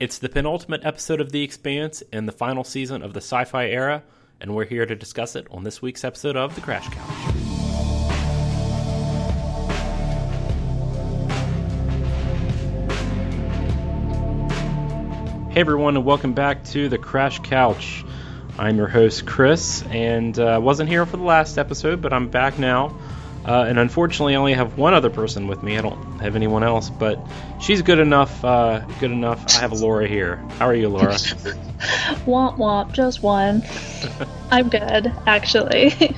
It's the penultimate episode of The Expanse and the final season of the Syfy era, and we're here to discuss it on this week's episode of The Crash Couch. Hey everyone, and welcome back to The Crash Couch. I'm your host, Chris, and uh, wasn't here for the last episode, but I'm back now. Uh, and unfortunately, I only have one other person with me. I don't have anyone else, but she's good enough. Uh, good enough. I have Laura here. How are you, Laura? womp womp, just one. I'm good, actually.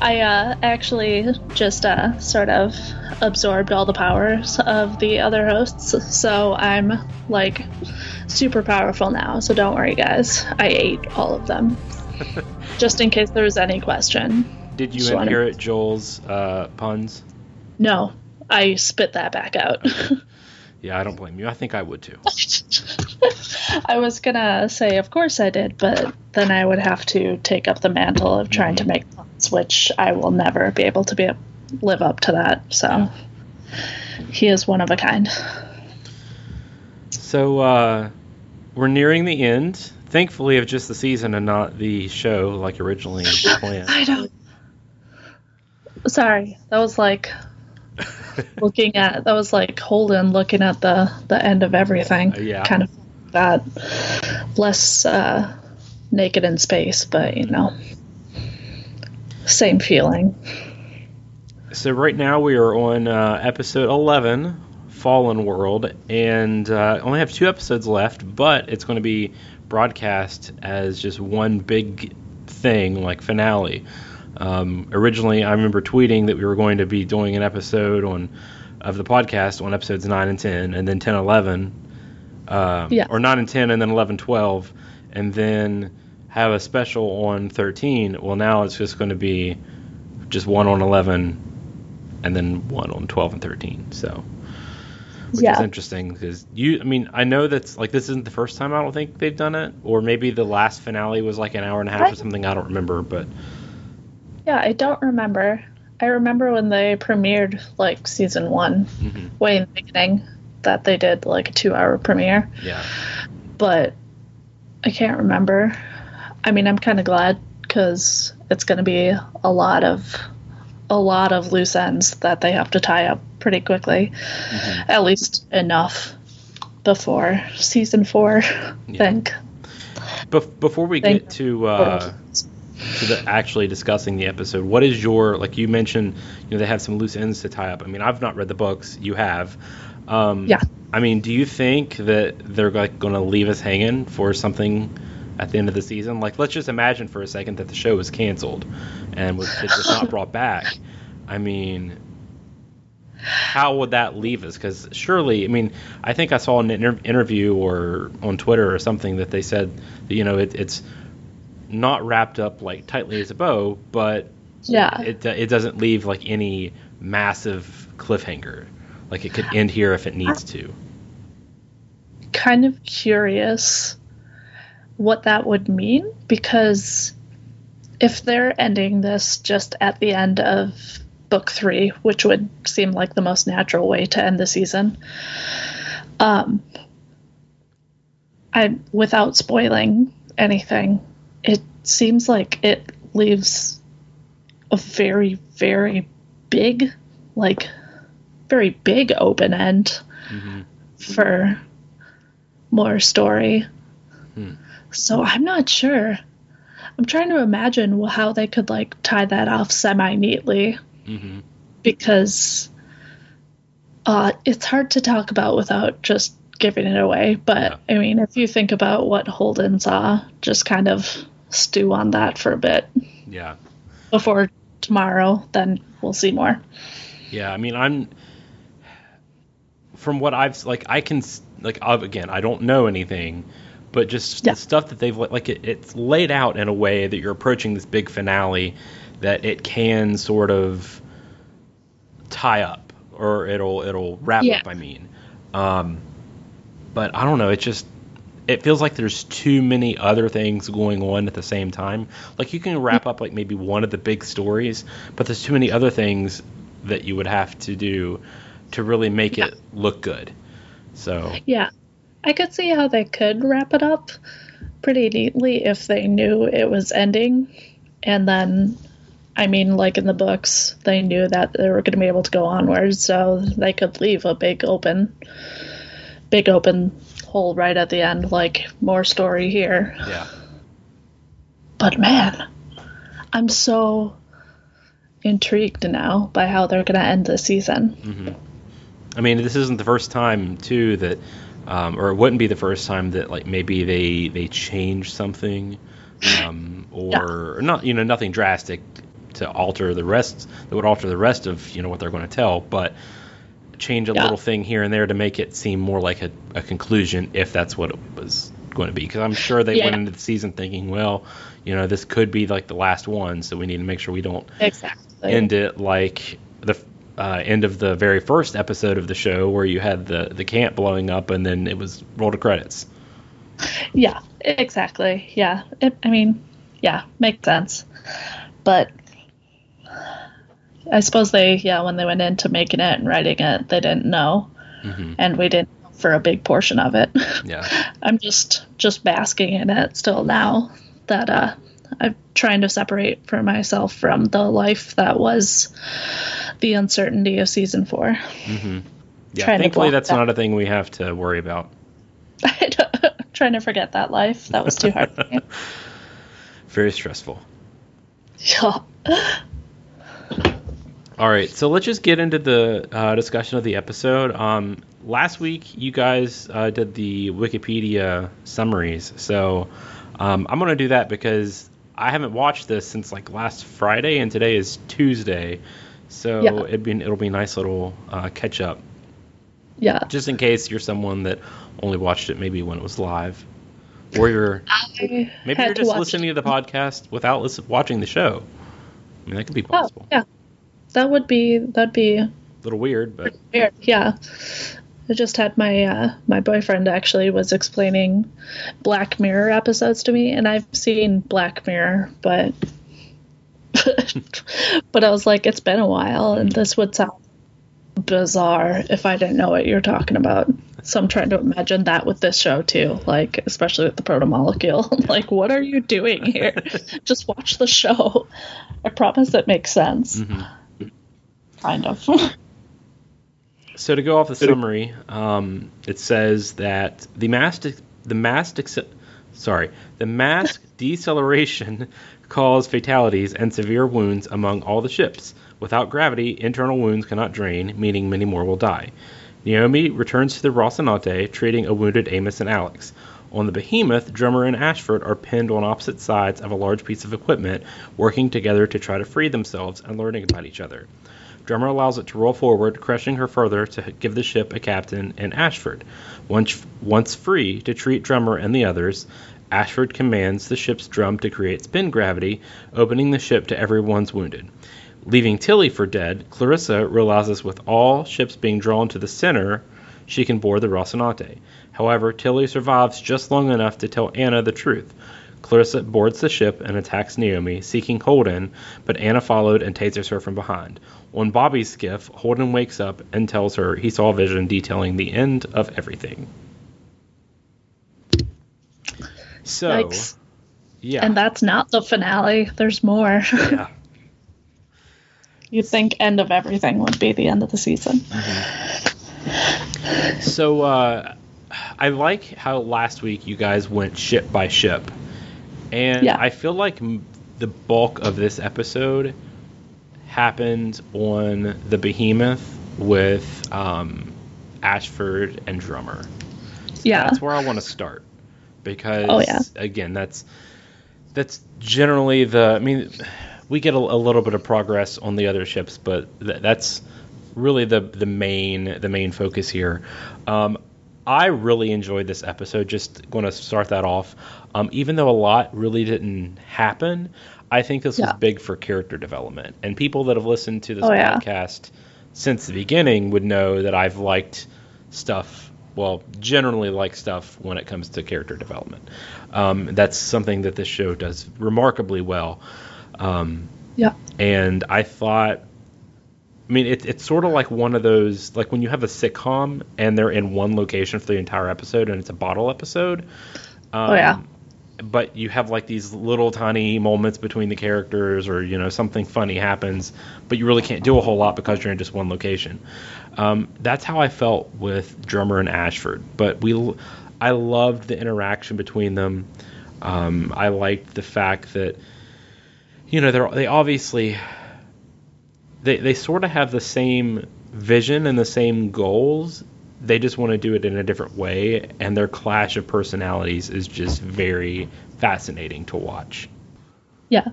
I uh, actually just uh, sort of absorbed all the powers of the other hosts, so I'm like super powerful now. So don't worry, guys. I ate all of them, just in case there was any question. Did you inherit Joel's uh, puns? No, I spit that back out. yeah, I don't blame you. I think I would too. I was gonna say, of course I did, but then I would have to take up the mantle of trying mm-hmm. to make puns, which I will never be able to be live up to that. So yeah. he is one of a kind. So uh, we're nearing the end thankfully of just the season and not the show like originally planned. I don't Sorry, that was like looking at that was like Holden looking at the the end of everything. Uh, yeah, kind of that less uh, naked in space, but you know, same feeling. So right now we are on uh, episode eleven, Fallen World, and uh, only have two episodes left, but it's going to be broadcast as just one big thing, like finale. Um, originally, I remember tweeting that we were going to be doing an episode on of the podcast on episodes 9 and 10, and then 10, 11, uh, yeah. or 9 and 10, and then 11, 12, and then have a special on 13. Well, now it's just going to be just one on 11, and then one on 12 and 13. So, which yeah. is interesting because you, I mean, I know that's like this isn't the first time I don't think they've done it, or maybe the last finale was like an hour and a half I, or something. I don't remember, but yeah, I don't remember. I remember when they premiered like season one, mm-hmm. way in the beginning, that they did like a two hour premiere. Yeah. But I can't remember. I mean, I'm kind of glad because it's going to be a lot of a lot of loose ends that they have to tie up pretty quickly, mm-hmm. at least enough before season four. Yeah. I think. Be- before we think. get to uh, to the, actually discussing the episode, what is your like? You mentioned, you know, they have some loose ends to tie up. I mean, I've not read the books. You have. Um, yeah. I mean, do you think that they're like going to leave us hanging for something at the end of the season? Like, let's just imagine for a second that the show was canceled and was just not brought back. I mean, how would that leave us? Because surely, I mean, I think I saw an inter- interview or on Twitter or something that they said that you know it, it's not wrapped up like tightly as a bow, but yeah, it it doesn't leave like any massive cliffhanger. Like it could end here if it needs to. Kind of curious what that would mean because if they're ending this just at the end of book three, which would seem like the most natural way to end the season, um, I without spoiling anything, it seems like it leaves a very, very big, like, very big open end mm-hmm. for more story. Hmm. So I'm not sure. I'm trying to imagine how they could like tie that off semi neatly mm-hmm. because uh, it's hard to talk about without just giving it away. But yeah. I mean, if you think about what Holden saw, just kind of stew on that for a bit. Yeah. Before tomorrow, then we'll see more. Yeah, I mean, I'm from what I've like, I can like again, I don't know anything, but just yeah. the stuff that they've like, it, it's laid out in a way that you're approaching this big finale that it can sort of tie up or it'll it'll wrap yeah. up. I mean, um, but I don't know. It just it feels like there's too many other things going on at the same time. Like you can wrap up like maybe one of the big stories, but there's too many other things that you would have to do to really make it look good. So yeah, I could see how they could wrap it up pretty neatly if they knew it was ending. And then, I mean, like in the books, they knew that they were going to be able to go onward, so they could leave a big open, big open hole right at the end, like more story here. Yeah. But man, I'm so intrigued now by how they're going to end the season. I mean, this isn't the first time too that, um, or it wouldn't be the first time that like maybe they they change something, um, or or not you know nothing drastic to alter the rest that would alter the rest of you know what they're going to tell, but change a Yeah. little thing here and there to make it seem more like a, a conclusion if that's what it was going to be. Because I'm sure they went into the season thinking, well, you know, this could be like the last one, so we need to make sure we don't Exactly. end it like the uh, end of the very first episode of the show where you had the the camp blowing up and then it was roll to credits. Yeah, exactly. Yeah. It, I mean, yeah, makes sense. But I suppose they, yeah, when they went into making it and writing it, they didn't know. Mhm. And we didn't know for a big portion of it. Yeah. I'm just just basking in it still now that uh I'm trying to separate for myself from the life that was the uncertainty of season 4. Yeah. Trying to Thankfully, that's that. not a thing we have to worry about. I'm trying to forget that life. That was too hard for me. Very stressful. Yeah. All right, so let's just get into the uh, discussion of the episode. Um, last week, you guys uh, did the Wikipedia summaries, so um, I'm going to do that because I haven't watched this since like last Friday, and today is Tuesday, so Yeah. it'd be it'll be a nice little uh, catch up, Yeah. just in case you're someone that only watched it maybe when it was live, or you're I maybe you're just listening it. to the podcast without listen, watching the show. I mean, that could be Oh, possible. yeah. That would be that'd be A little weird, but weird. Yeah. I just had my uh, my boyfriend actually was explaining Black Mirror episodes to me, and I've seen Black Mirror, but but I was like, it's been a while, and this would sound bizarre if I didn't know what you're talking about. So I'm trying to imagine that with this show too, like especially with the proto molecule. like, what are you doing here? Just watch the show. I promise it makes sense. Kind of. So to go off the summary, um, it says that the mass de- the mass dece- sorry the mass deceleration caused fatalities and severe wounds among all the ships. Without gravity, internal wounds cannot drain, meaning many more will die. Naomi returns to the Rocinante, treating a wounded Amos and Alex. On the Behemoth, Drummer and Ashford are pinned on opposite sides of a large piece of equipment, working together to try to free themselves and learning about each other. Drummer allows it to roll forward, crushing her further to give the ship a captain and Ashford. Once, once free to treat Drummer and the others, Ashford commands the ship's drum to create spin gravity, opening the ship to everyone's wounded. Leaving Tilly for dead, Clarissa realizes with all ships being drawn to the center, she can board the Rocinante. However, Tilly survives just long enough to tell Anna the truth. Clarissa boards the ship and attacks Naomi, seeking Holden, but Anna followed and tasers her from behind. On Bobbie's skiff, Holden wakes up and tells her he saw a vision detailing the end of everything. So, Yikes. yeah, And that's not the finale. There's more. yeah. You'd think end of everything would be the end of the season. So uh, I like how last week you guys went ship by ship, and Yeah. I feel like m- the bulk of this episode happened on the Behemoth with um, Ashford and Drummer. Yeah. That's where I want to start because Oh, yeah. again, that's that's generally the. I mean, we get a, a little bit of progress on the other ships, but th- that's really the the main the main focus here. Um, I really enjoyed this episode. Just going to start that off. Um, even though a lot really didn't happen, I think this Yeah. was big for character development. And people that have listened to this Oh, yeah. podcast since the beginning would know that I've liked stuff. Well, generally like stuff when it comes to character development. Um, that's something that this show does remarkably well. Um, Yeah. and I thought I mean, it, it's sort of like one of those, like when you have a sitcom and they're in one location for the entire episode and it's a bottle episode. Um, Oh, yeah. But you have like these little tiny moments between the characters, or you know something funny happens, but you really can't do a whole lot because you're in just one location. Um, that's how I felt with Drummer and Ashford. But we i loved the interaction between them. Um, I liked the fact that, you know, they're they obviously they they sort of have the same vision and the same goals. They just want to do it in a different way, and their clash of personalities is just very fascinating to watch. Yeah.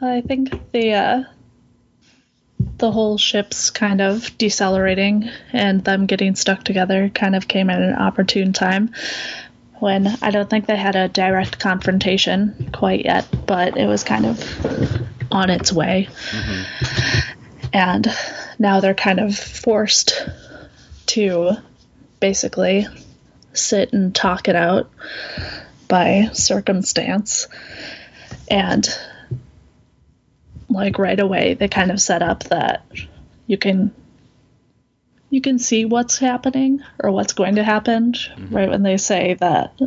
I think the uh, the whole ship's kind of decelerating and them getting stuck together kind of came at an opportune time when I don't think they had a direct confrontation quite yet, but it was kind of on its way. And now they're kind of forced to basically sit and talk it out by circumstance. And like right away they kind of set up that you can you can see what's happening or what's going to happen right when they say that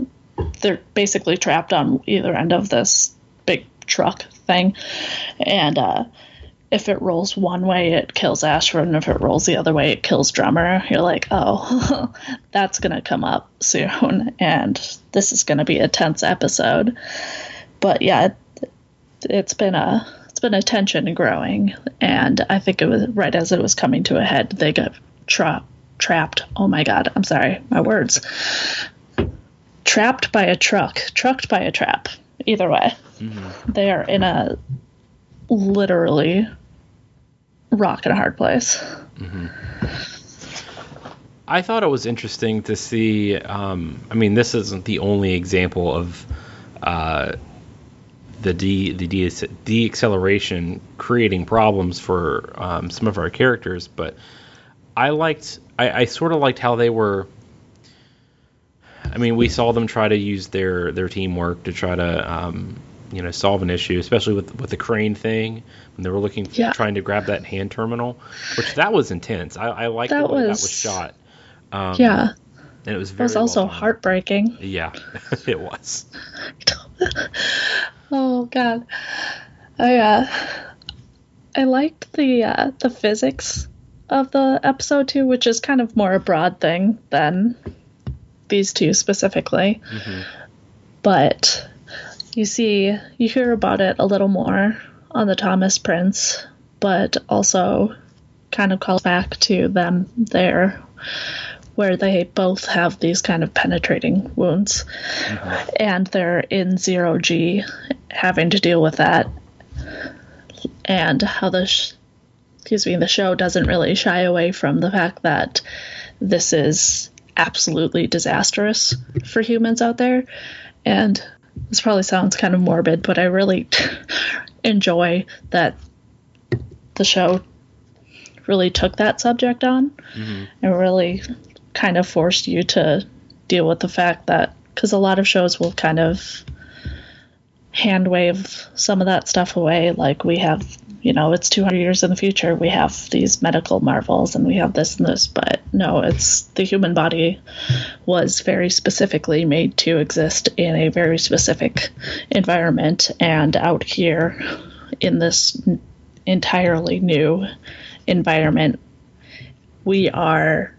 they're basically trapped on either end of this big truck thing. And uh if it rolls one way it kills ashford and if it rolls the other way it kills drummer. You're like oh that's gonna come up soon and this is gonna be a tense episode. But yeah it, it's been a it's been a tension growing and i think it was right as it was coming to a head they got tra- trapped. Oh my god i'm sorry my words. Trapped by a truck trucked by a trap either way. Mm-hmm. They are in a literally rock and a hard place I thought it was interesting to see. Um, I mean, this isn't the only example of uh, the de the de- creating problems for um, some of our characters, but I liked. I, I sort of liked how they were. I mean, we saw them try to use their their teamwork to try to um, you know solve an issue, especially with with the crane thing when they were looking Yeah. trying to grab that hand terminal, which that was intense. I, I liked That the way that was- was shot. Um, yeah and it was it was also well heartbreaking Yeah, it was. Oh god. I uh I liked the uh the physics of the episode too, which is kind of more a broad thing than these two specifically. But you see you hear about it a little more on the Thomas Prince, but also kind of calls back to them there where they both have these kind of penetrating wounds. Mm-hmm. And they're in zero G having to deal with that. And how the sh- excuse me the show doesn't really shy away from the fact that this is absolutely disastrous for humans out there. And this probably sounds kind of morbid but I really enjoy that the show really took that subject on mm-hmm. and really kind of forced you to deal with the fact that because a lot of shows will kind of hand wave some of that stuff away. Like we have you know it's 200 years in the future we have these medical marvels and we have this and this but no it's the human body was very specifically made to exist in a very specific environment and out here in this entirely new environment we are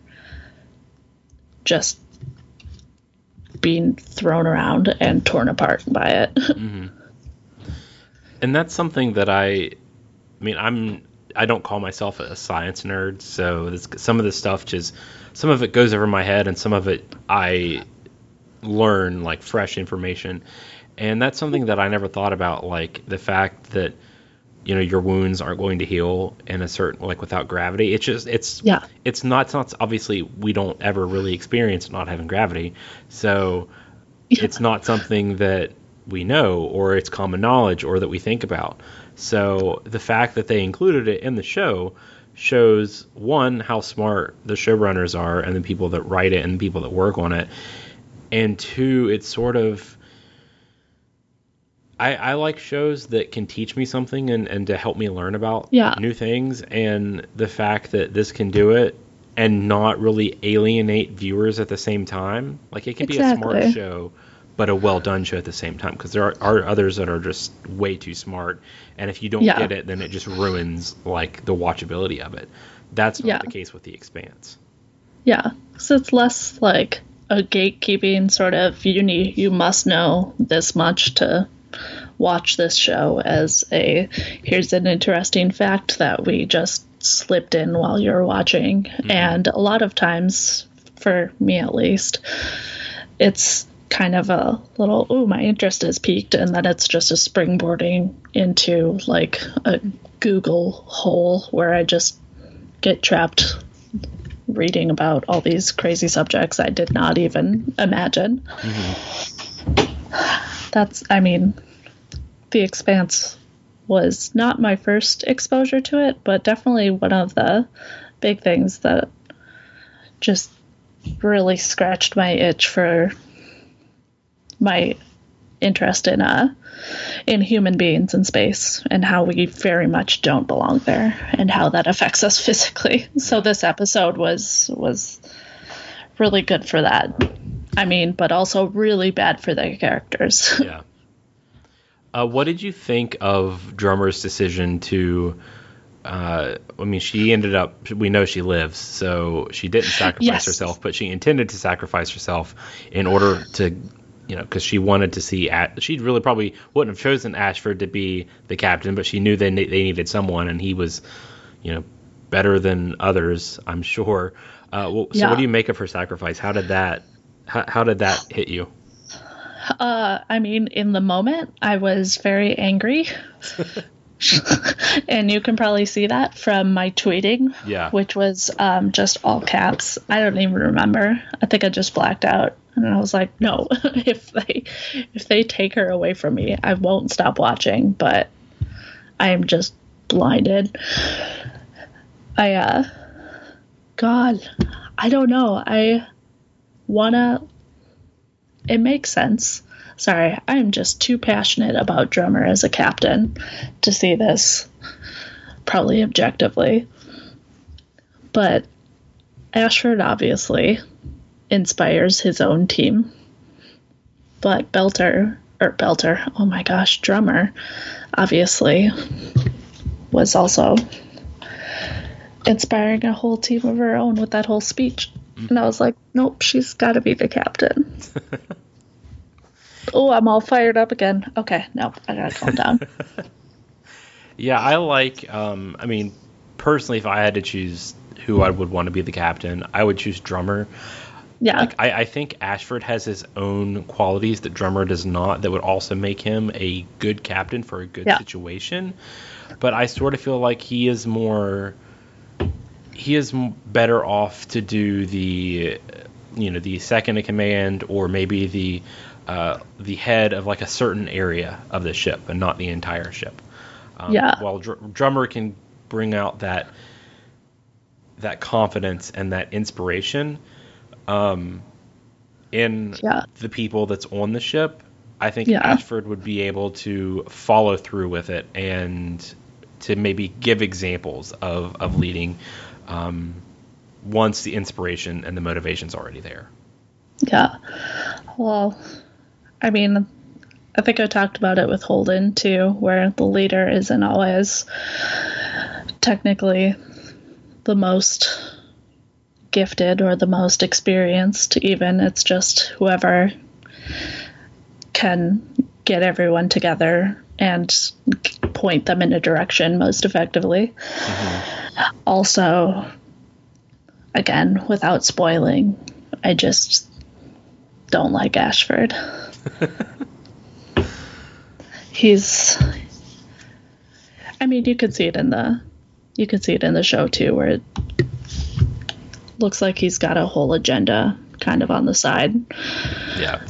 just being thrown around and torn apart by it. Mm-hmm. and that's something that I, I mean, I'm I don't call myself a science nerd, so this, some of this stuff just some of it goes over my head, and some of it I learn like fresh information, and that's something that I never thought about, like the fact that you know your wounds aren't going to heal in a certain like without gravity. It's just it's Yeah. it's not it's not obviously we don't ever really experience not having gravity, so it's not something that we know or it's common knowledge or that we think about. So the fact that they included it in the show shows one how smart the showrunners are and the people that write it and the people that work on it, and two, it's sort of I, I like shows that can teach me something and, and to help me learn about Yeah. new things. And the fact that this can do it and not really alienate viewers at the same time. Like it can be a smart show, but a well done show at the same time. Because there are, are others that are just way too smart. And if you don't Yeah. get it, then it just ruins like the watchability of it. That's not Yeah. the case with The Expanse. Yeah, so it's less like a gatekeeping sort of you need you must know this much to watch this show as a here's an interesting fact that we just slipped in while you're watching mm-hmm. and a lot of times for me at least it's kind of a little oh my interest is peaked and then it's just a springboarding into like a google hole where i just get trapped reading about all these crazy subjects I did not even imagine. Mm-hmm. That's, I mean, The Expanse was not my first exposure to it, but definitely one of the big things that just really scratched my itch for my interest in uh in human beings in space and how we very much don't belong there and how that affects us physically. So this episode was was really good for that. I mean, but also really bad for the characters. yeah. Uh, what did you think of Drummer's decision to? Uh, I mean, she ended up. We know she lives, so she didn't sacrifice Yes. herself, but she intended to sacrifice herself in order to, you know, because she wanted to see. At, she really probably wouldn't have chosen Ashford to be the captain, but she knew they ne- they needed someone, and he was, you know, better than others. I'm sure. Uh, well, so, Yeah. what do you make of her sacrifice? How did that? How, how did that hit you? Uh, I mean, in the moment, I was very angry. and you can probably see that from my tweeting, Yeah. which was um, just all caps. I don't even remember. I think I just blacked out, and I was like, "No, if they if they take her away from me, I won't stop watching." But I am just blinded. I uh, God, I don't know. I wanna. It makes sense. Sorry, I'm just too passionate about drummer as a captain to see this probably objectively. But Ashford obviously inspires his own team. But Belter, or Belter, oh my gosh, drummer, obviously was also inspiring a whole team of her own with that whole speech. And I was like, nope, she's got to be the captain. oh, I'm all fired up again. Okay, no, I gotta calm down. Yeah, I like. Um, I mean, personally, if I had to choose who I would want to be the captain, I would choose drummer. Yeah, Like, I, I think Ashford has his own qualities that drummer does not. That would also make him a good captain for a good Yeah. situation. But I sort of feel like he is more. He is better off to do the, you know, the second in command or maybe the, uh, the head of like a certain area of the ship and not the entire ship. Um, Yeah. While dr- drummer can bring out that that confidence and that inspiration um, in Yeah. the people that's on the ship, I think Yeah. Ashford would be able to follow through with it and to maybe give examples of, of leading um, once the inspiration and the motivation's already there. yeah. Well, I mean, I think I talked about it with Holden too, where the leader isn't always technically the most gifted or the most experienced, even. It's just whoever can get everyone together and point them in a direction most effectively. Mm-hmm. Also, again, without spoiling, I just don't like Ashford. He's I mean, you can see it in the you can see it in the show too where it looks like he's got a whole agenda kind of on the side, Yeah.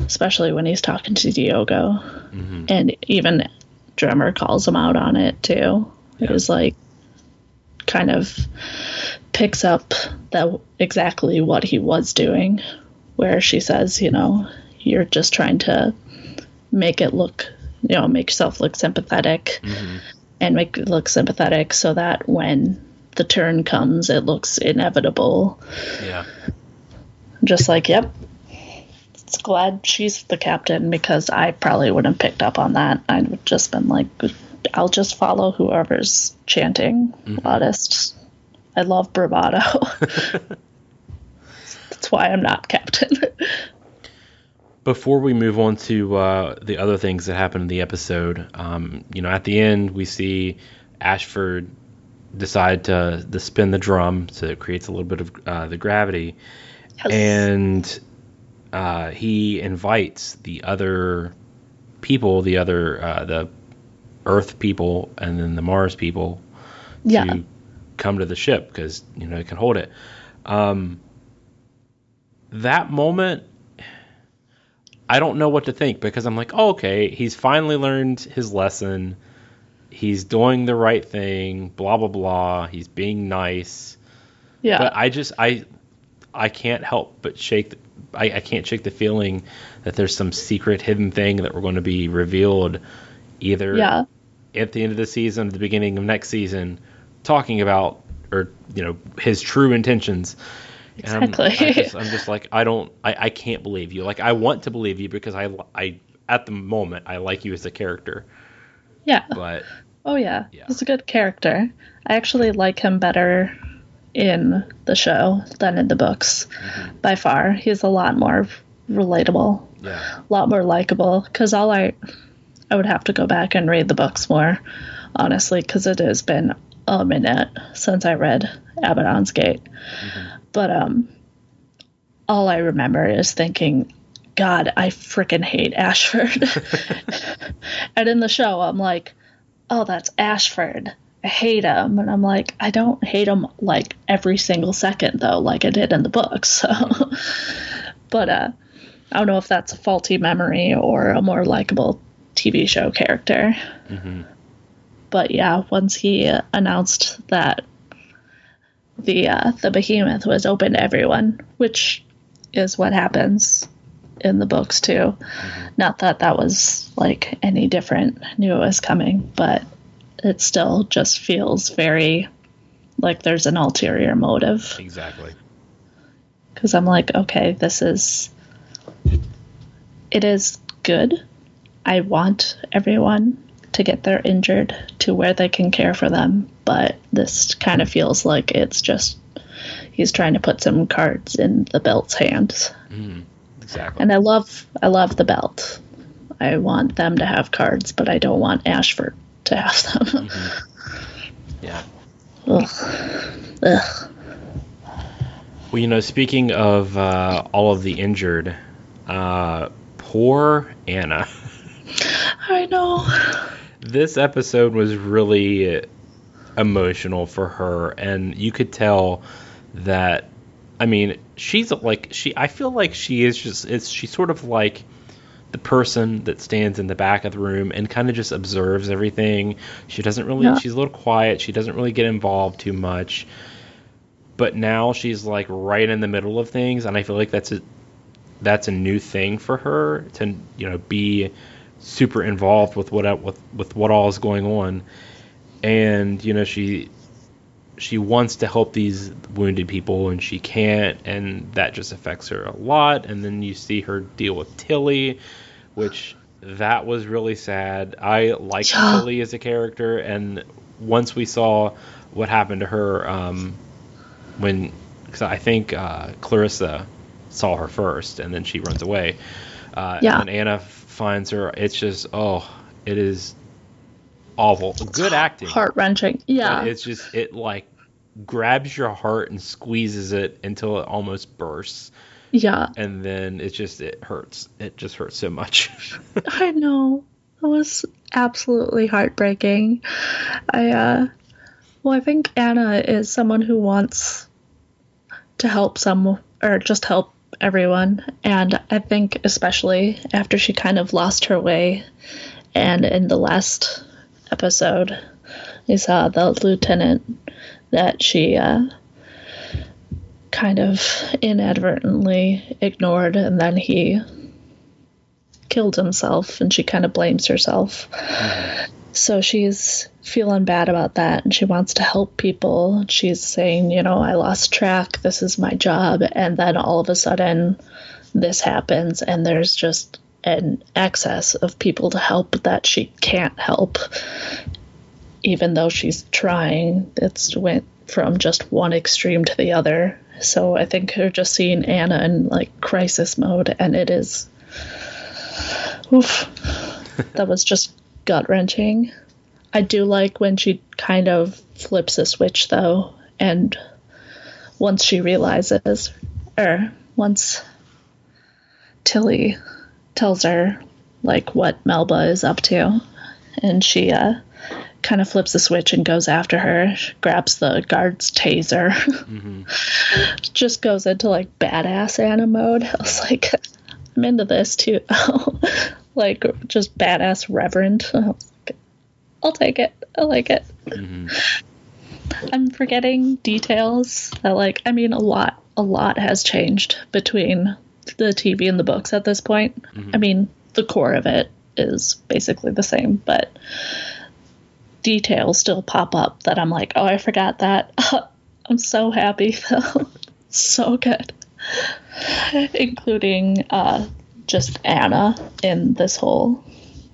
especially when he's talking to Diogo. Mm-hmm. And even drummer calls him out on it too. It was like kind of picks up that exactly what he was doing where she says, you know, you're just trying to make it look you know, make yourself look sympathetic mm-hmm. and make it look sympathetic so that when the turn comes, it looks inevitable. Yeah. Just like, yep. It's glad she's the captain because I probably wouldn't have picked up on that. I would just been like, I'll just follow whoever's chanting mm-hmm. loudest. I love bravado. That's why I'm not captain. Before we move on to uh, the other things that happen in the episode, um, you know, at the end we see Ashford decide to, to spin the drum, so it creates a little bit of uh, the gravity, and uh, he invites the other people, the other uh, the Earth people, and then the Mars people yeah. to come to the ship because you know it can hold it. Um, that moment, I don't know what to think because I'm like, oh, okay, he's finally learned his lesson. He's doing the right thing. Blah blah blah. He's being nice. Yeah. But I just I I can't help but shake. The, I, I can't shake the feeling that there's some secret hidden thing that we're going to be revealed either yeah. at the end of the season, or the beginning of next season, talking about or you know his true intentions. And I'm- Exactly. I just, I'm just like I don't I, I can't believe you. Like I want to believe you because I I at the moment I like you as a character, Yeah. but Oh yeah. Yeah. He's a good character. I actually like him better in the show than in the books mm-hmm. by far. He's a lot more relatable, yeah, a lot more likable cuz all I I would have to go back and read the books more honestly cuz it has been a minute since I read Abaddon's Gate. Mm-hmm. But um all I remember is thinking God, I freaking hate Ashford. and in the show, I'm like, oh, that's Ashford. I hate him. And I'm like, I don't hate him like every single second, though, like I did in the book. So, but uh, I don't know if that's a faulty memory or a more likable TV show character. But yeah, once he announced that the uh, the behemoth was open to everyone, which is what happens in the books too. Not that that was like any different. I knew it was coming, but it still just feels very like there's an ulterior motive. exactly. Because I'm like, okay, this is. It is good. I want everyone to get their injured to where they can care for them, but this kind of feels like it's just. He's trying to put some cards in the belt's hands. Exactly. And I love I love the belt. I want them to have cards, but I don't want Ashford to have them. yeah. Ugh. Ugh. Well, you know, speaking of uh, all of the injured, uh, poor Anna. I know. This episode was really emotional for her, and you could tell that. I mean, she's like she. I feel like she is just. It's she's sort of like the person that stands in the back of the room and kind of just observes everything. She doesn't really. Yeah. She's a little quiet. She doesn't really get involved too much. But now she's like right in the middle of things, and I feel like that's a that's a new thing for her to you know be super involved with what with with what all is going on, and you know she she wants to help these wounded people and she can't, and that just affects her a lot. And then you see her deal with Tilly, which that was really sad. I like. Tilly as a character, and once we saw what happened to her um, when, because I think uh, Clarissa saw her first, and then she runs away. Uh, Yeah. And Anna finds her. It's just oh, it is awful. Good acting. Heart wrenching. Yeah. It's just it like grabs your heart and squeezes it until it almost bursts, yeah. and then it just it hurts. It just hurts so much. I know. It was absolutely heartbreaking. I uh well I think Anna is someone who wants to help some or just help everyone and I think especially after she kind of lost her way and in the last episode we saw the lieutenant that she uh kind of inadvertently ignored and then he killed himself and she kind of blames herself. So she's feeling bad about that and she wants to help people. She's saying, you know, I lost track. This is my job. And then all of a sudden, this happens and there's just an excess of people to help that she can't help even though she's trying it's went from just one extreme to the other so i think they're just seeing anna in like crisis mode and it is oof that was just gut wrenching i do like when she kind of flips a switch though and once she realizes or once tilly tells her like what melba is up to and she uh kind of flips the switch and goes after her, grabs the guard's taser, just goes into like badass Anna mode. I was like, I'm into this too. like just badass reverend. I was like, I'll take it. I like it. I'm forgetting details that like I mean a lot a lot has changed between the TV and the books at this point. I mean, the core of it is basically the same, but details still pop up that I'm like, oh, I forgot that. I'm so happy though. so good. Including uh, just Anna in this whole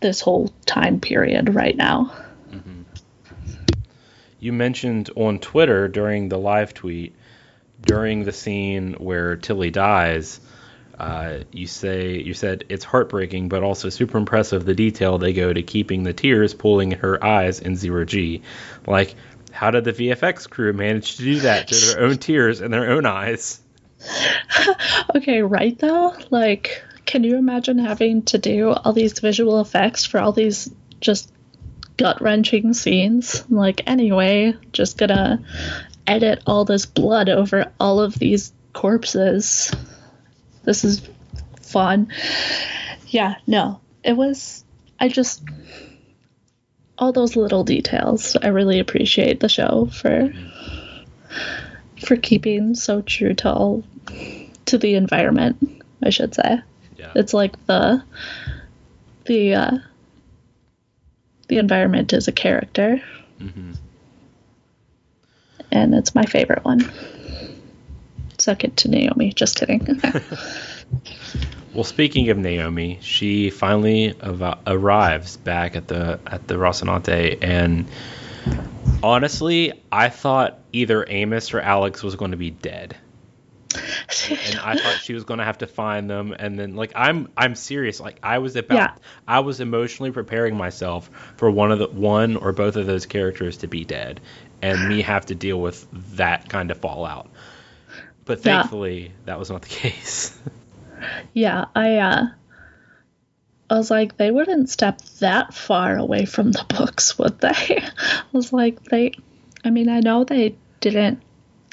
this whole time period right now. You mentioned on Twitter during the live tweet, during the scene where Tilly dies, uh, you say you said it's heartbreaking, but also super impressive the detail they go to keeping the tears pooling in her eyes in zero G. Like, how did the VFX crew manage to do that to their own tears and their own eyes? Okay, right though? Like, can you imagine having to do all these visual effects for all these just gut wrenching scenes? Like, anyway, just gonna edit all this blood over all of these corpses. This is fun. Yeah, no, it was. I just. All those little details. I really appreciate the show for for keeping so true to all to the environment, I should say. Yeah. It's like the the uh, the environment is a character, Mhm. and it's my favorite one. Second to Naomi. Just kidding. Well, speaking of Naomi, she finally av- arrives back at the at the Rocinante, and honestly, I thought either Amos or Alex was going to be dead, and I thought she was going to have to find them, and then like I'm I'm serious, like I was about Yeah. I was emotionally preparing myself for one of the one or both of those characters to be dead, and me have to deal with that kind of fallout. But Yeah. thankfully, that was not the case. yeah, I uh, I was like, they wouldn't step that far away from the books, would they? I was like, they. I mean, I know they didn't.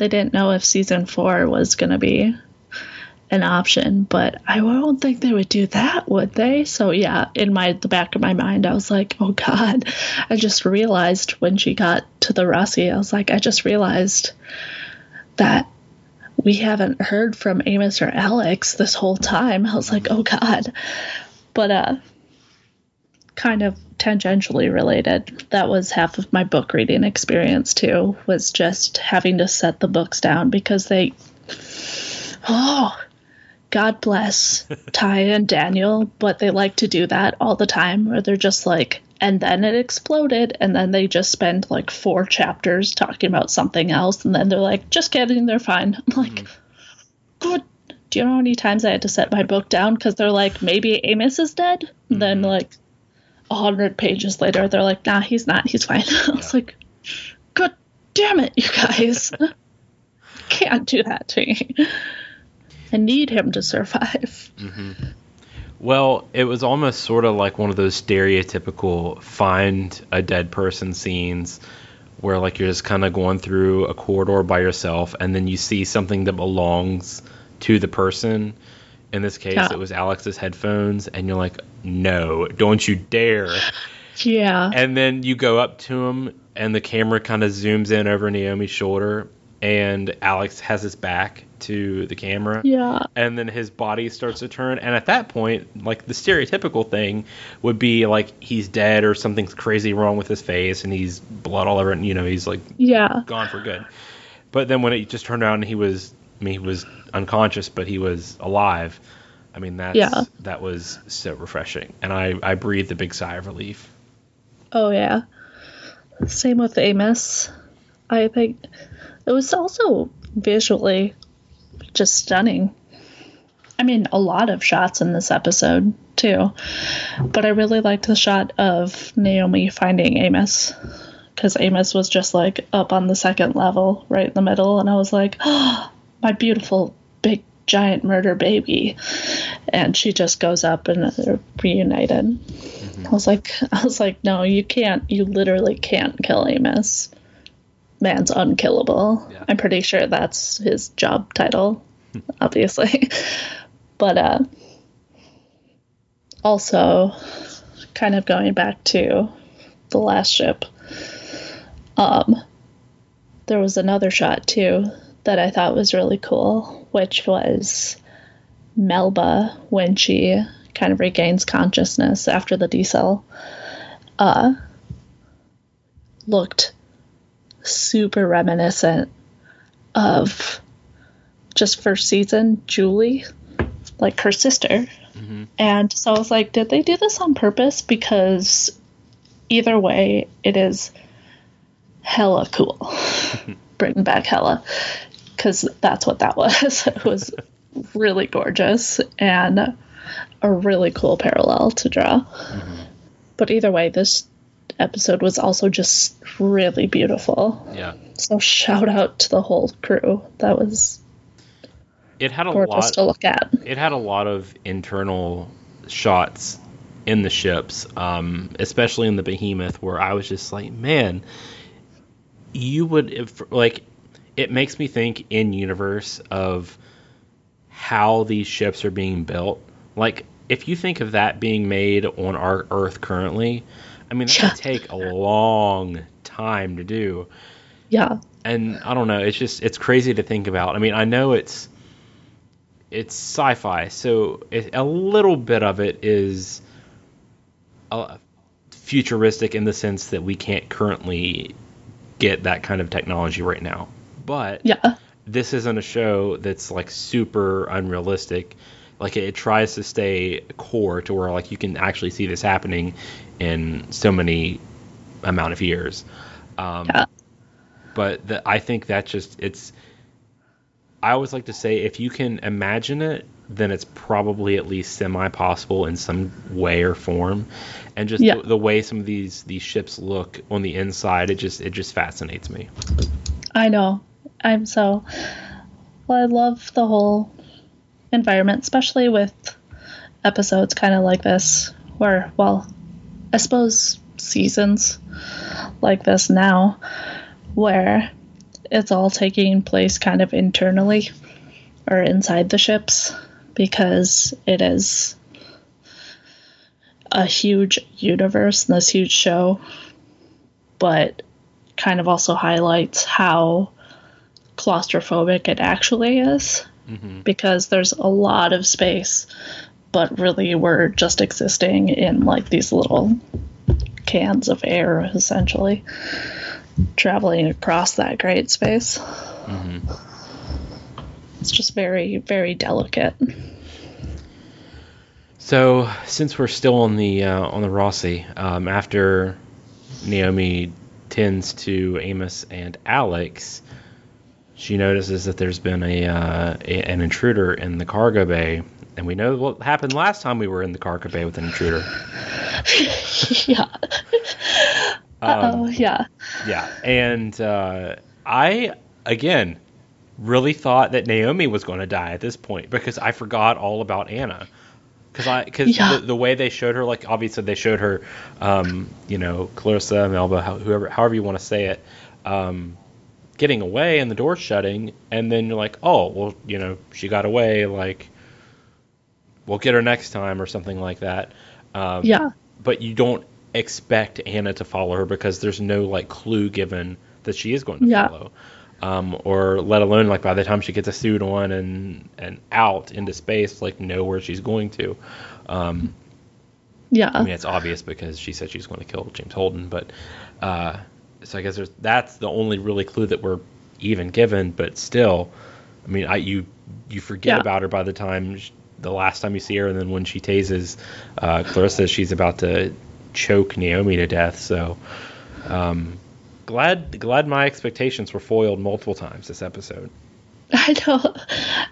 They didn't know if season four was gonna be an option, but I don't think they would do that, would they? So yeah, in my the back of my mind, I was like, oh god. I just realized when she got to the Roci, I was like, I just realized that we haven't heard from Amos or Alex this whole time. I was like, oh god. But uh kind of tangentially related. That was half of my book reading experience too, was just having to set the books down because they Oh God bless Ty and Daniel, but they like to do that all the time where they're just like and then it exploded and then they just spend like four chapters talking about something else and then they're like just kidding they're fine. I'm like mm-hmm. good. Do you know how many times i had to set my book down? Because they're like maybe amos is dead? And then mm-hmm. like hundred pages later they're like nah he's not he's fine. I was like "God damn it you guys. Can't do that to me. I need him to survive. Mm-hmm. Well, it was almost sort of like one of those stereotypical find a dead person scenes where like you're just kind of going through a corridor by yourself and then you see something that belongs to the person. In this case, Yeah. it was Alex's headphones and you're like, "No, don't you dare." yeah And then you go up to him, and the camera kind of zooms in over Naomi's shoulder, and Alex has his back, to the camera. Yeah. And then his body starts to turn, and at that point, like the stereotypical thing would be like he's dead or something's crazy wrong with his face, and he's blood all over, it, and you know he's like Yeah. gone for good. But then when it just turned around and he was, I mean, he was unconscious, but he was alive. I mean, that's Yeah. that was so refreshing, and I I breathed a big sigh of relief. Oh yeah. Same with Amos. I think it was also visually just stunning. I mean, a lot of shots in this episode too, but I really liked the shot of Naomi finding Amos because Amos was just like up on the second level, right in the middle, and I was like, oh, my beautiful big giant murder baby, and she just goes up and they're reunited. I was like, I was like, no, you can't. You literally can't kill Amos. Man's unkillable. Yeah. I'm pretty sure that's his job title, obviously. but uh, also, kind of going back to the last ship, um, there was another shot too that I thought was really cool, which was Melba when she kind of regains consciousness after the decel. Uh, looked super reminiscent of just first season Julie, like her sister. And so I was like, did they do this on purpose? Because either way, it is hella cool. Bring back hella. Because that's what that was. it was really gorgeous and a really cool parallel to draw. But either way, this episode was also just really beautiful. Yeah, So shout out to the whole crew. That was it had a gorgeous lot. to look at. it had a lot of internal shots in the ships, um, especially in the Behemoth, where I was just like, man, you would if, like. It makes me think in universe of how these ships are being built. Like, if you think of that being made on our Earth currently, I mean, that would take a long time to do Yeah. and I don't know. It's just it's crazy to think about. I mean, I know it's it's sci-fi, so it, a little bit of it is uh, futuristic in the sense that we can't currently get that kind of technology right now. But Yeah. this isn't a show that's like super unrealistic. Like it, tries to stay core to where like you can actually see this happening in so many amount of years. Um, Yeah. But the, I think that just it's. I always like to say if you can imagine it, then it's probably at least semi possible in some way or form. And just Yeah. the, the way some of these these ships look on the inside, it just it just fascinates me. I know. I'm so. Well, I love the whole environment, especially with episodes kind of like this, where, well, I suppose seasons like this now, where it's all taking place kind of internally or inside the ships because it is a huge universe and this huge show, but kind of also highlights how claustrophobic it actually is because there's a lot of space, but really we're just existing in like these little cans of air essentially traveling across that great space. It's just very, very delicate. So since we're still on the uh, on the Roci, um, after Naomi tends to Amos and Alex, she notices that there's been a, uh, a an intruder in the cargo bay, and we know what happened last time we were in the cargo bay with an intruder. yeah. oh, yeah. Yeah, and uh, I again really thought that Naomi was going to die at this point because I forgot all about Anna. Because I because Yeah. the, the way they showed her, like obviously they showed her, um, you know, Clarissa, Melba, whoever, however you want to say it, um, getting away and the door shutting, and then you're like, oh, well, you know, she got away, like, we'll get her next time or something like that. Um, Yeah. but you don't expect Anna to follow her because there's no like clue given that she is going to Yeah. follow. um, or let alone like by the time she gets a suit on and and out into space, like know where she's going to. Um, Yeah. I mean, it's obvious because she said she's going to kill James Holden, but uh, so I guess there's that's the only really clue that we're even given. But still, I mean, I you you forget Yeah. about her by the time sh- the last time you see her, and then when she tases uh, Clarissa, she's about to choke Naomi to death. So, um, glad glad my expectations were foiled multiple times this episode. I know.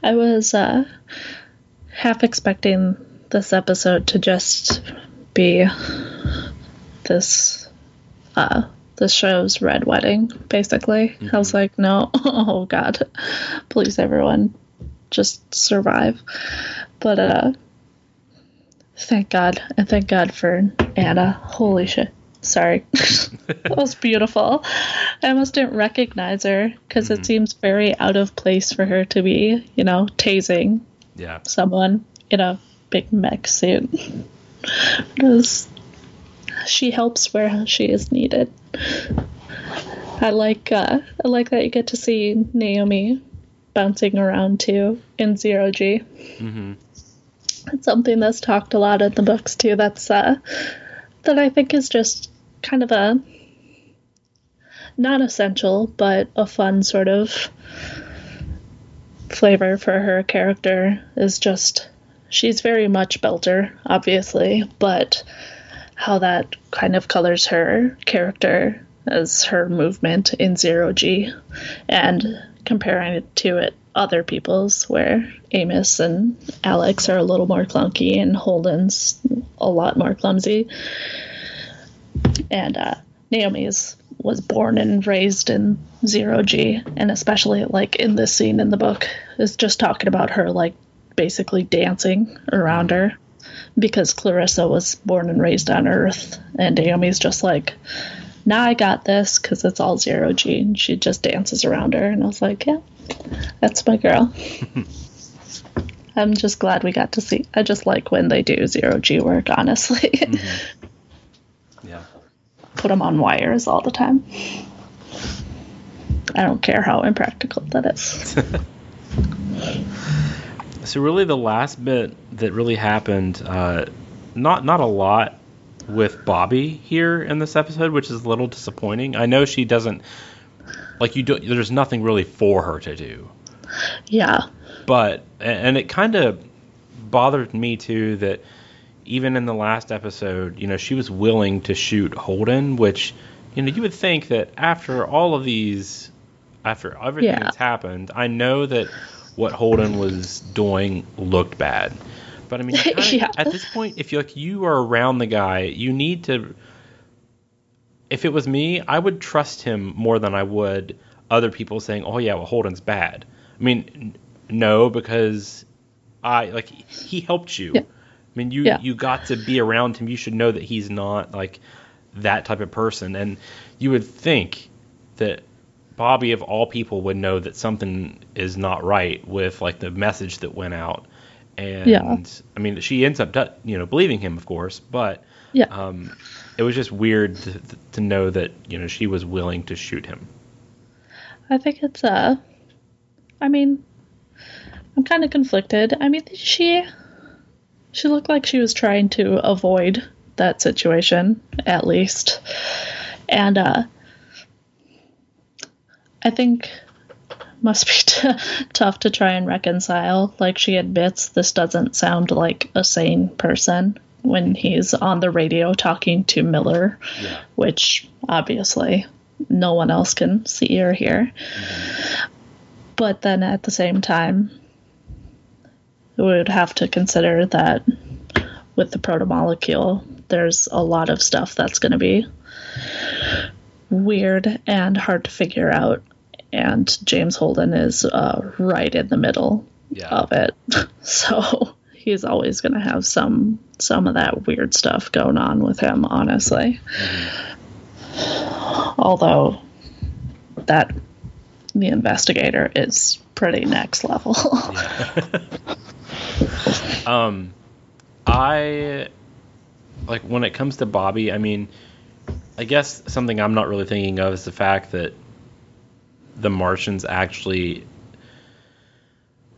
I was uh, half expecting this episode to just be this uh, this show's red wedding, basically. I was like, no, oh god, please everyone, just survive. But uh, thank God, and thank God for Anna. Holy shit. Sorry. that was beautiful. I almost didn't recognize her because it seems very out of place for her to be, you know, tasing Yeah, someone in a big mech suit. Because she helps where she is needed. I like uh, I like that you get to see Naomi bouncing around too in zero G. hmm It's something that's talked a lot in the books too. That's uh, that I think is just kind of a not essential, but a fun sort of flavor for her character is just she's very much Belter, obviously, but how that kind of colors her character as her movement in zero G and comparing it to it other people's where Amos and Alex are a little more clunky and Holden's a lot more clumsy. And uh, Naomi's was born and raised in zero G, and especially like in this scene in the book is just talking about her like basically dancing around her because Clarissa was born and raised on Earth, and Naomi's just like, "Now I got this" because it's all zero G, and she just dances around her, and I was like, "Yeah, that's my girl." I'm just glad we got to see. I just like when they do zero G work, honestly. Mm-hmm. yeah. Put them on wires all the time. I don't care how impractical that is. So really, the last bit that really happened, uh, not not a lot with Bobbie here in this episode, which is a little disappointing. I know she doesn't like you. Do, there's nothing really for her to do, Yeah. but and it kind of bothered me too that even in the last episode, you know, she was willing to shoot Holden, which you know you would think that after all of these, after everything Yeah. that's happened, I know that what Holden was doing looked bad. But I mean, kinda- Yeah. at this point, if you like you are around the guy, you need to. If it was me, I would trust him more than I would other people saying, "Oh yeah, well Holden's bad." I mean, no, because I like he helped you. Yeah. I mean, you Yeah. you got to be around him. You should know that he's not like that type of person, and you would think that Bobbie, of all people, would know that something is not right with like the message that went out. And Yeah. I mean, she ends up, you know, believing him, of course, but Yeah. um, it was just weird to, to know that you know she was willing to shoot him. I think it's uh I mean I'm kind of conflicted. I mean she she looked like she was trying to avoid that situation at least. And uh I think must be t- tough to try and reconcile. Like she admits this doesn't sound like a sane person when he's on the radio talking to Miller, Yeah. which obviously no one else can see or hear. Mm-hmm. But then at the same time, we would have to consider that with the protomolecule, there's a lot of stuff that's going to be weird and hard to figure out. And James Holden is uh, right in the middle Yeah. of it. So he's always going to have some some of that weird stuff going on with him, honestly. Although that the investigator is pretty next level. um, I like when it comes to Bobbie. I mean, I guess something I'm not really thinking of is the fact that the Martians actually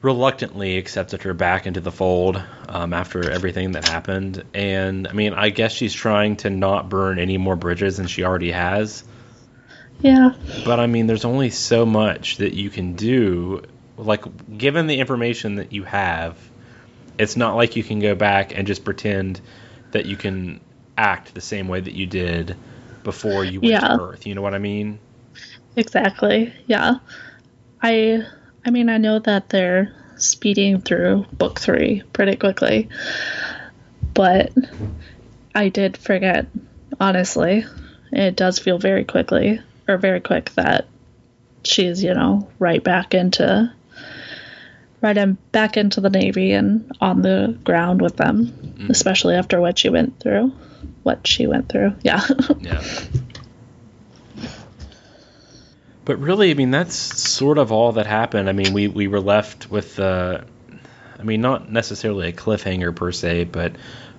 reluctantly accepted her back into the fold um, after everything that happened. And I mean, I guess she's trying to not burn any more bridges than she already has. Yeah. But I mean, there's only so much that you can do. Like, given the information that you have, it's not like you can go back and just pretend that you can act the same way that you did before you went Yeah. to Earth. You know what I mean? Exactly. Yeah. I I mean I know that they're speeding through book 3 pretty quickly. But I did forget honestly. It does feel very quickly or very quick that she's, you know, right back into right in, back into the navy and on the ground with them, mm-hmm. especially after what she went through. What she went through. Yeah. Yeah. But really, I mean, that's sort of all that happened. I mean, we, we were left with, uh, I mean, not necessarily a cliffhanger per se, but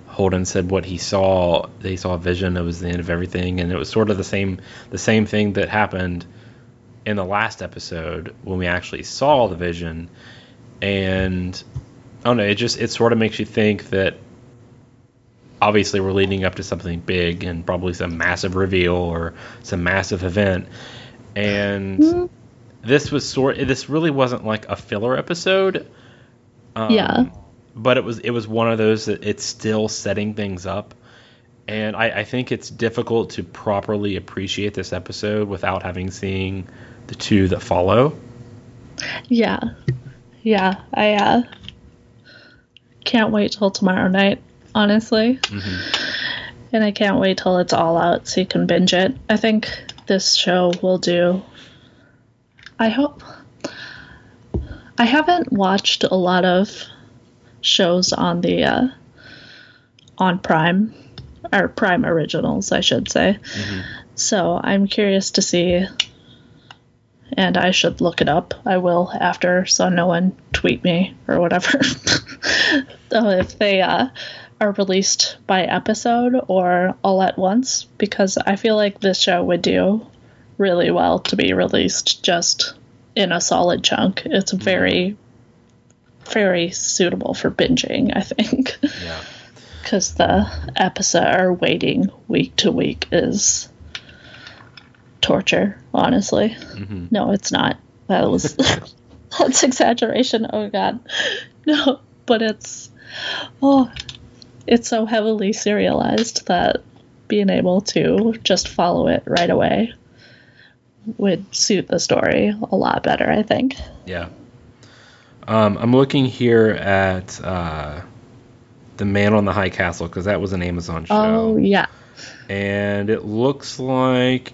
Holden said what he saw. They saw a vision. It was the end of everything, and it was sort of the same the same thing that happened in the last episode when we actually saw the vision. And I don't know. It just it sort of makes you think that obviously we're leading up to something big and probably some massive reveal or some massive event. And this was sort. This really wasn't like a filler episode. Um, Yeah. But it was. It was one of those that it's still setting things up. And I, I think it's difficult to properly appreciate this episode without having seen the two that follow. Yeah. Yeah. I uh can't wait till tomorrow night, honestly. And I can't wait till it's all out so you can binge it. I think this show will do I hope I haven't watched a lot of shows on the uh on Prime or Prime Originals, I should say. So I'm curious to see and I should look it up. I will after, so no one tweet me or whatever. so if they uh, are released by episode or all at once, because I feel like this show would do really well to be released just in a solid chunk. It's mm-hmm. very, very suitable for binging, I think, Yeah. because the episode or waiting week to week is torture, honestly. Mm-hmm. No, it's not. That was that's exaggeration. Oh god. No, but it's oh it's so heavily serialized that being able to just follow it right away would suit the story a lot better, I think. Yeah. Um, I'm looking here at uh, the Man on the High Castle because that was an Amazon show. Oh yeah. and it looks like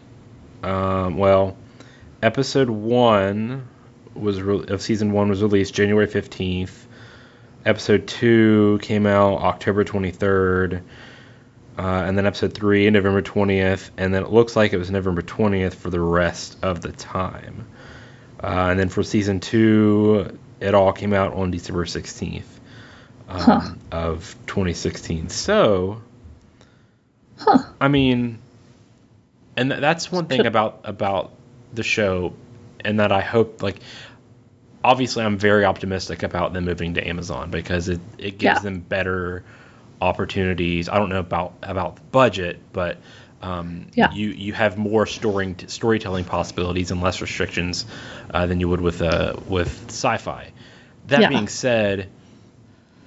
um, well episode one was re- of season one was released january 15th episode two came out october 23rd uh, and then episode three november 20th and then it looks like it was november 20th for the rest of the time uh, and then for season two it all came out on december 16th um, Huh. of 2016 so Huh. I mean, and th- that's one thing about about the show, and that I hope like. Obviously, I'm very optimistic about them moving to Amazon because it, it gives Yeah. them better opportunities. I don't know about about the budget, but um, Yeah. you you have more storing storytelling possibilities and less restrictions uh, than you would with uh, with Syfy. That Yeah. being said,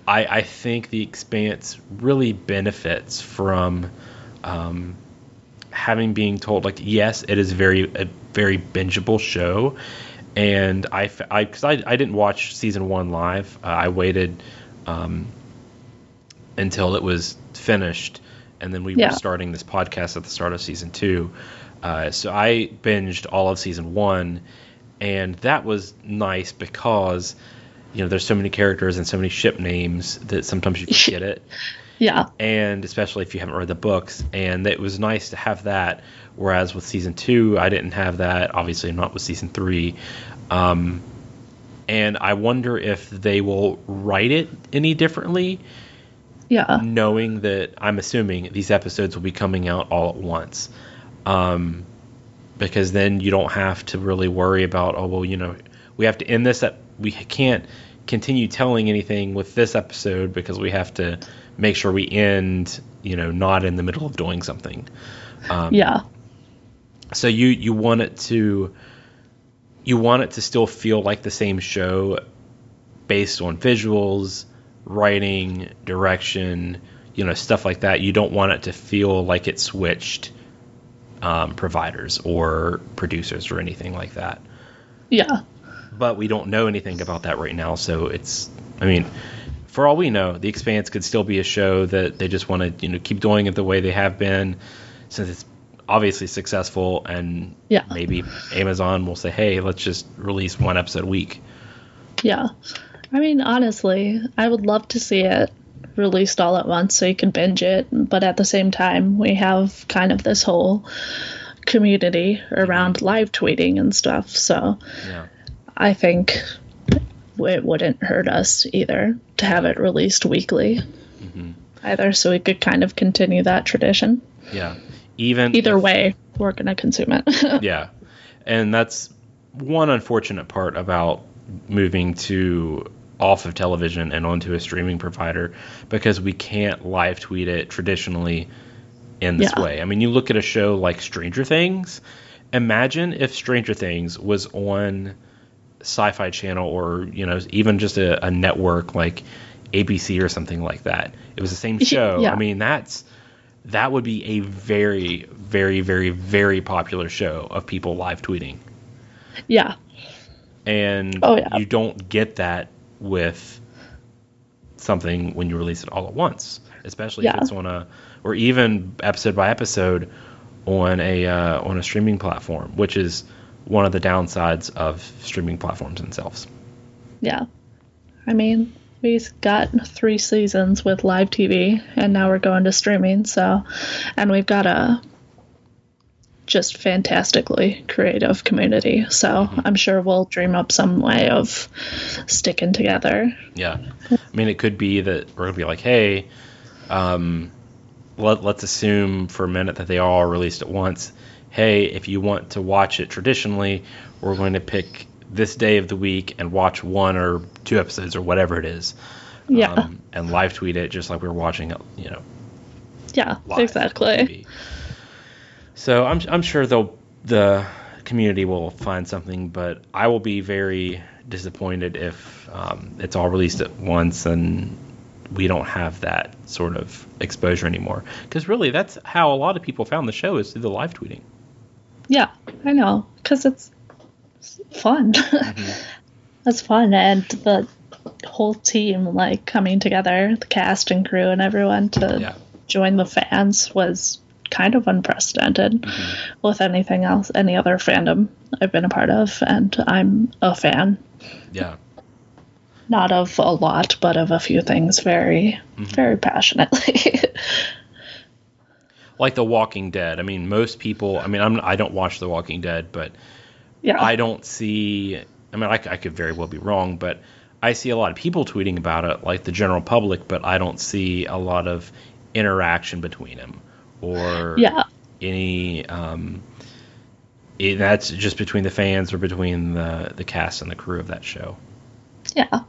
I, I think the Expanse really benefits from um, having being told like yes, it is very a very bingeable show, and I I because I, I didn't watch season one live. Uh, I waited um, until it was finished, and then we Yeah. were starting this podcast at the start of season two. Uh, so I binged all of season one, and that was nice because you know there's so many characters and so many ship names that sometimes you forget it Yeah. and especially if you haven't read the books. And it was nice to have that. Whereas with season two, I didn't have that. Obviously, I'm not with season three. Um, and I wonder if they will write it any differently, Yeah. knowing that I'm assuming these episodes will be coming out all at once. Um, because then you don't have to really worry about oh well you know we have to end this ep- we can't continue telling anything with this episode because we have to make sure we end you know not in the middle of doing something um, Yeah. So you you want it to you want it to still feel like the same show based on visuals writing direction you know stuff like that you don't want it to feel like it switched um, providers or producers or anything like that Yeah. but we don't know anything about that right now so it's i mean for all we know the expanse could still be a show that they just want to you know keep doing it the way they have been since it's obviously successful and Yeah. maybe amazon will say hey let's just release one episode a week Yeah. I mean, honestly, I would love to see it released all at once so you can binge it, but at the same time, we have kind of this whole community around mm-hmm. live tweeting and stuff, so yeah I think it wouldn't hurt us either to have it released weekly. Mm-hmm. Either, so we could kind of continue that tradition. yeah even Either if- way, we're going to consume it. yeah and that's one unfortunate part about moving to off of television and onto a streaming provider because we can't live tweet it traditionally in this Yeah. way i mean you look at a show like stranger things imagine if stranger things was on Syfy channel or you know even just a, a network like abc or something like that it was the same show Yeah. i mean that's that would be a very very very very popular show of people live tweeting yeah, and Oh, yeah. you don't get that with something when you release it all at once especially if it's on a or even episode by episode on a uh, on a streaming platform which is one of the downsides of streaming platforms themselves yeah. I mean, we got three seasons with live TV, and now we're going to streaming. So, and we've got a just fantastically creative community. So I'm sure we'll dream up some way of sticking together. Yeah. I mean, it could be that we're going to be like, hey, um, let, let's assume for a minute that they all are released at once. Hey, if you want to watch it traditionally, we're going to pick this day of the week and watch one or two episodes or whatever it is. Yeah. Um, and live tweet it just like we were watching it, you know, yeah, exactly. So I'm I'm sure they'll the community will find something, but I will be very disappointed if um, it's all released at once and we don't have that sort of exposure anymore. Because really, that's how a lot of people found the show is through the live tweeting. Yeah, I know, because it's fun. Mm-hmm. It's fun, and the whole team like coming together, the cast and crew and everyone to Yeah. join the fans was kind of unprecedented mm-hmm. with anything else, any other fandom I've been a part of, and I'm a fan. Yeah. Not of a lot, but of a few things very, mm-hmm. very passionately. Like The Walking Dead. I mean, most people. I mean, I'm I don't watch The Walking Dead, but yeah. I don't see. I mean, I could very well be wrong, but I see a lot of people tweeting about it, like the general public, but I don't see a lot of interaction between them or yeah. any. Um, it, that's just between the fans or between the the cast and the crew of that show. Yeah.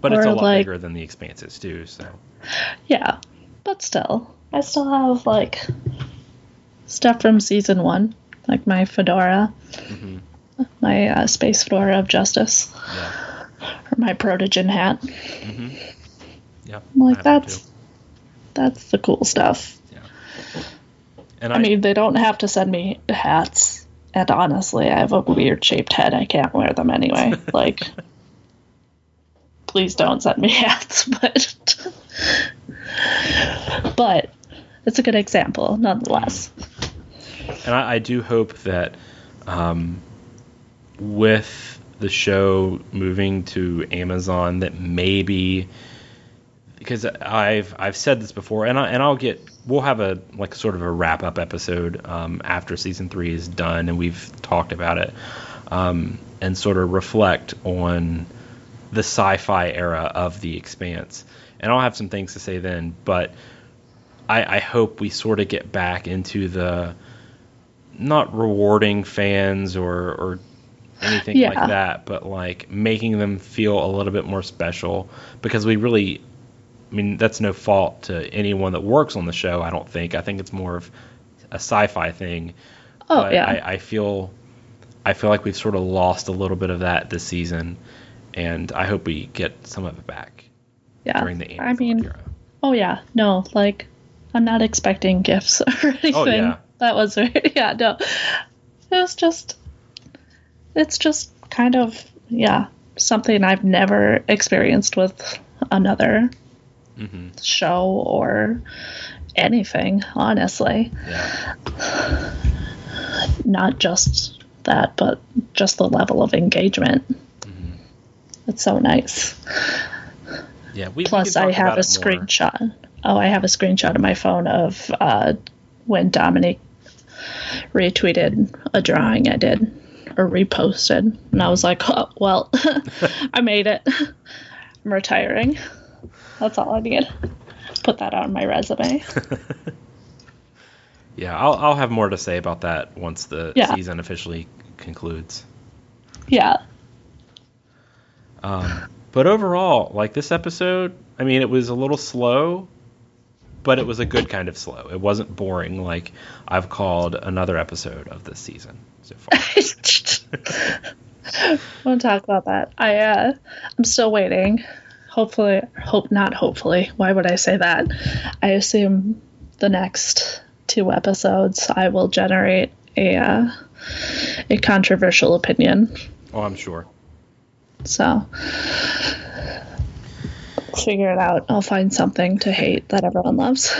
But it's a lot like- bigger than the Expanses too. So Yeah, but still, I still have like stuff from season one, like my fedora, Mhm. my uh, space fedora of justice, yeah, or my protogen hat. yeah. Like I that's that's the cool stuff. Yeah. And I mean, they don't have to send me hats. And honestly, I have a weird shaped head. I can't wear them anyway. like, please don't send me hats. But, but it's a good example nonetheless. And I, I do hope that um, with the show moving to Amazon, that maybe because I've I've said this before, and I and I'll get we'll have a like sort of a wrap up episode um, after season three is done, and we've talked about it, um, and sort of reflect on the Syfy era of the Expanse, and I'll have some things to say then, but I, I hope we sort of get back into the not rewarding fans or or anything Yeah. like that, but like making them feel a little bit more special because we really I mean that's no fault to anyone that works on the show, I don't think. I think it's more of a Syfy thing. Oh but yeah. I, I feel I feel like we've sort of lost a little bit of that this season and I hope we get some of it back yeah. during the I mean, era. oh yeah. No, like I'm not expecting gifts or anything. Oh, yeah. That was very yeah, no. It was just it's just kind of yeah, something I've never experienced with another hmm show or anything, honestly. Yeah. Not just that, but just the level of engagement. Mhm. It's so nice. Yeah, we, we Plus, can I have a more. screenshot. Oh, I have a screenshot on my phone of uh, when Dominique retweeted a drawing I did or reposted, and I was like, oh, "Well, I made it. I'm retiring. That's all I need. Put that on my resume." Yeah, I'll, I'll have more to say about that once the Yeah. season officially concludes. Yeah, Um, but overall, like this episode, I mean, it was a little slow, but it was a good kind of slow. It wasn't boring like I've called another episode of this season so far. I want to talk about that. I uh, I'm still waiting. Hopefully, hope not. Hopefully, why would I say that? I assume the next two episodes I will generate a uh, a controversial opinion. oh, I'm sure. So figure it out. I'll find something to hate that everyone loves.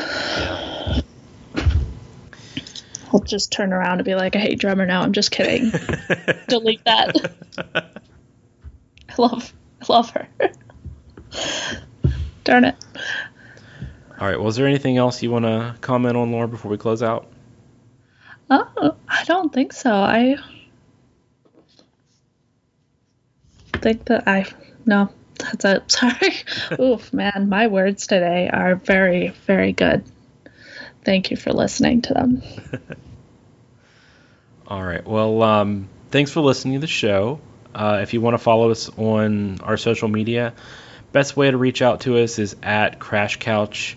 I'll just turn around and be like, I hate drummer now. I'm just kidding. Delete that. I love I love her. Darn it. All right. Was there anything else you want to comment on, Laura, before we close out? Oh, I don't think so. I think that I no, that's it. Sorry. Oof, man, my words today are very, very good. Thank you for listening to them. All right. Well, um, thanks for listening to the show. Uh, if you want to follow us on our social media, best way to reach out to us is at Crash Couch.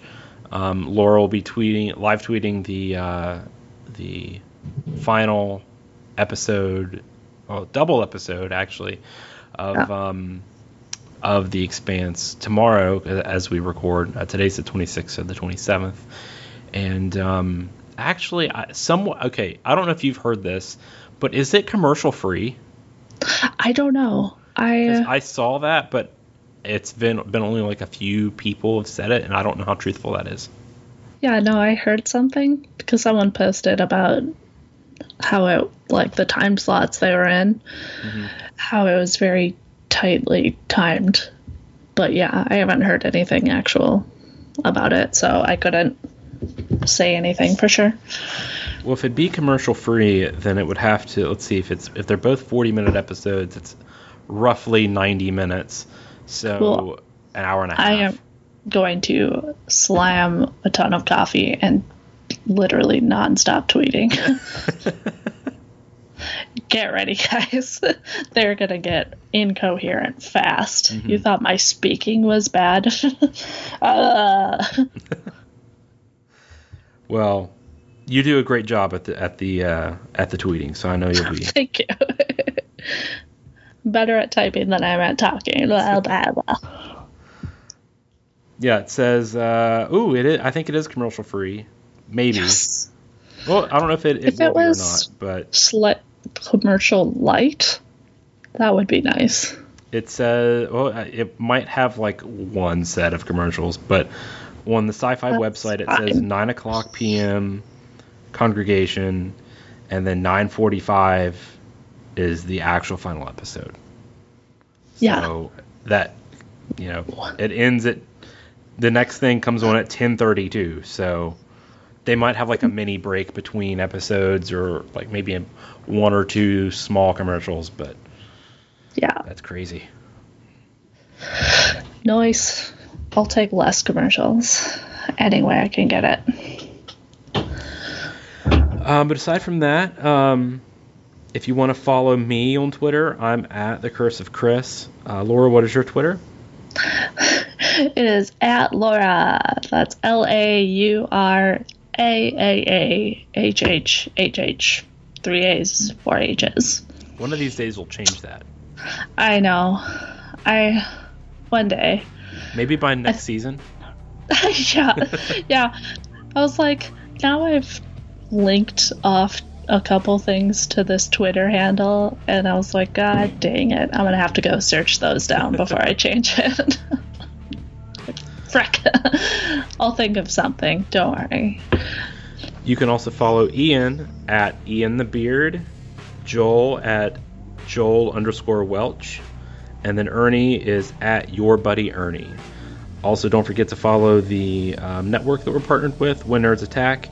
Um, Laura will be tweeting, live tweeting the uh, the final episode, well, double episode actually, of um, of the Expanse tomorrow as we record. Uh, today's the 26th, so the 27th, and um, actually, I, somewhat okay. I don't know if you've heard this, but is it commercial free? I don't know. I 'Cause I saw that, but it's been been only like a few people have said it, and I don't know how truthful that is. yeah, no, I heard something because someone posted about how it like the time slots they were in, how it was very tightly timed. But yeah, I haven't heard anything actual about it, so I couldn't say anything for sure. Well, if it'd be commercial free, then it would have to. Let's see if it's if they're both forty minute episodes. It's roughly ninety minutes, so Well, an hour and a half. I am going to slam a ton of coffee and literally nonstop tweeting. get ready, guys. They're going to get incoherent fast. Mm-hmm. You thought my speaking was bad? uh, Well, you do a great job at the at the uh, at the tweeting, so I know you'll be. thank you. Better at typing than I am at talking. Blah, blah, blah. yeah, it says. Uh, ooh, it is. I think it is commercial free. Maybe. Yes. Well, I don't know if it, it If will it was- or not, but Slight commercial light. That would be nice. it says. Well, uh, it might have like one set of commercials, but on the Syfy That's website it says nine o'clock p.m. congregation, and then nine forty-five is the actual final episode. Yeah. So that you know it ends at the next thing comes on at ten thirty-two. So they might have like a mini break between episodes or like maybe a- one or two small commercials, but Yeah. that's crazy. Nice. I'll take less commercials. Any way I can get it. Um, but aside from that, um, if you want to follow me on Twitter, I'm at the Curse of Chris. Uh, Laura, what is your Twitter? It is at Laura. That's L A U R A A A H H H H. Three A's, four H's. One of these days we'll change that. I know. I. One day. Maybe by next season. yeah. Yeah. I was like, now I've linked off a couple things to this Twitter handle, and I was like, God dang it. I'm going to have to go search those down before I change it. Frick. I'll think of something. Don't worry. You can also follow Ian at Ian the Beard, Joel at Joel underscore Welch, and then Ernie is at Your Buddy Ernie. Also, don't forget to follow the um, network that we're partnered with, When Nerds Attack.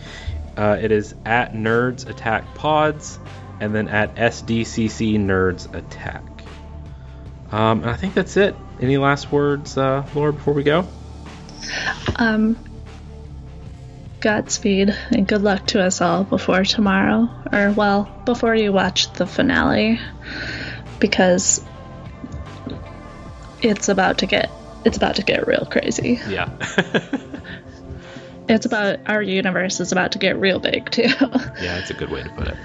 Uh, it is at Nerds Attack Pods, and then at SDCC Nerds Attack. Um, and I think that's it. Any last words, uh, Laura, before we go? Um, Godspeed and good luck to us all before tomorrow, or well, before you watch the finale, because it's about to get it's about to get real crazy. Yeah. It's about our universe is about to get real big too. yeah, that's a good way to put it.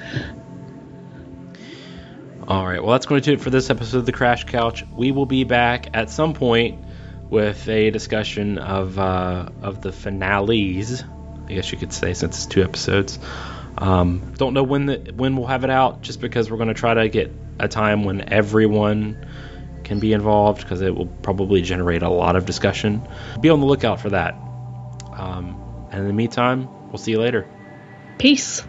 All right, well, that's going to do it for this episode of the Crash Couch. We will be back at some point with a discussion of uh, of the finales. I guess you could say since it's two episodes. Um, don't know when the when we'll have it out, just because we're going to try to get a time when everyone can be involved, because it will probably generate a lot of discussion. Be on the lookout for that. Um, and in the meantime, we'll see you later. Peace.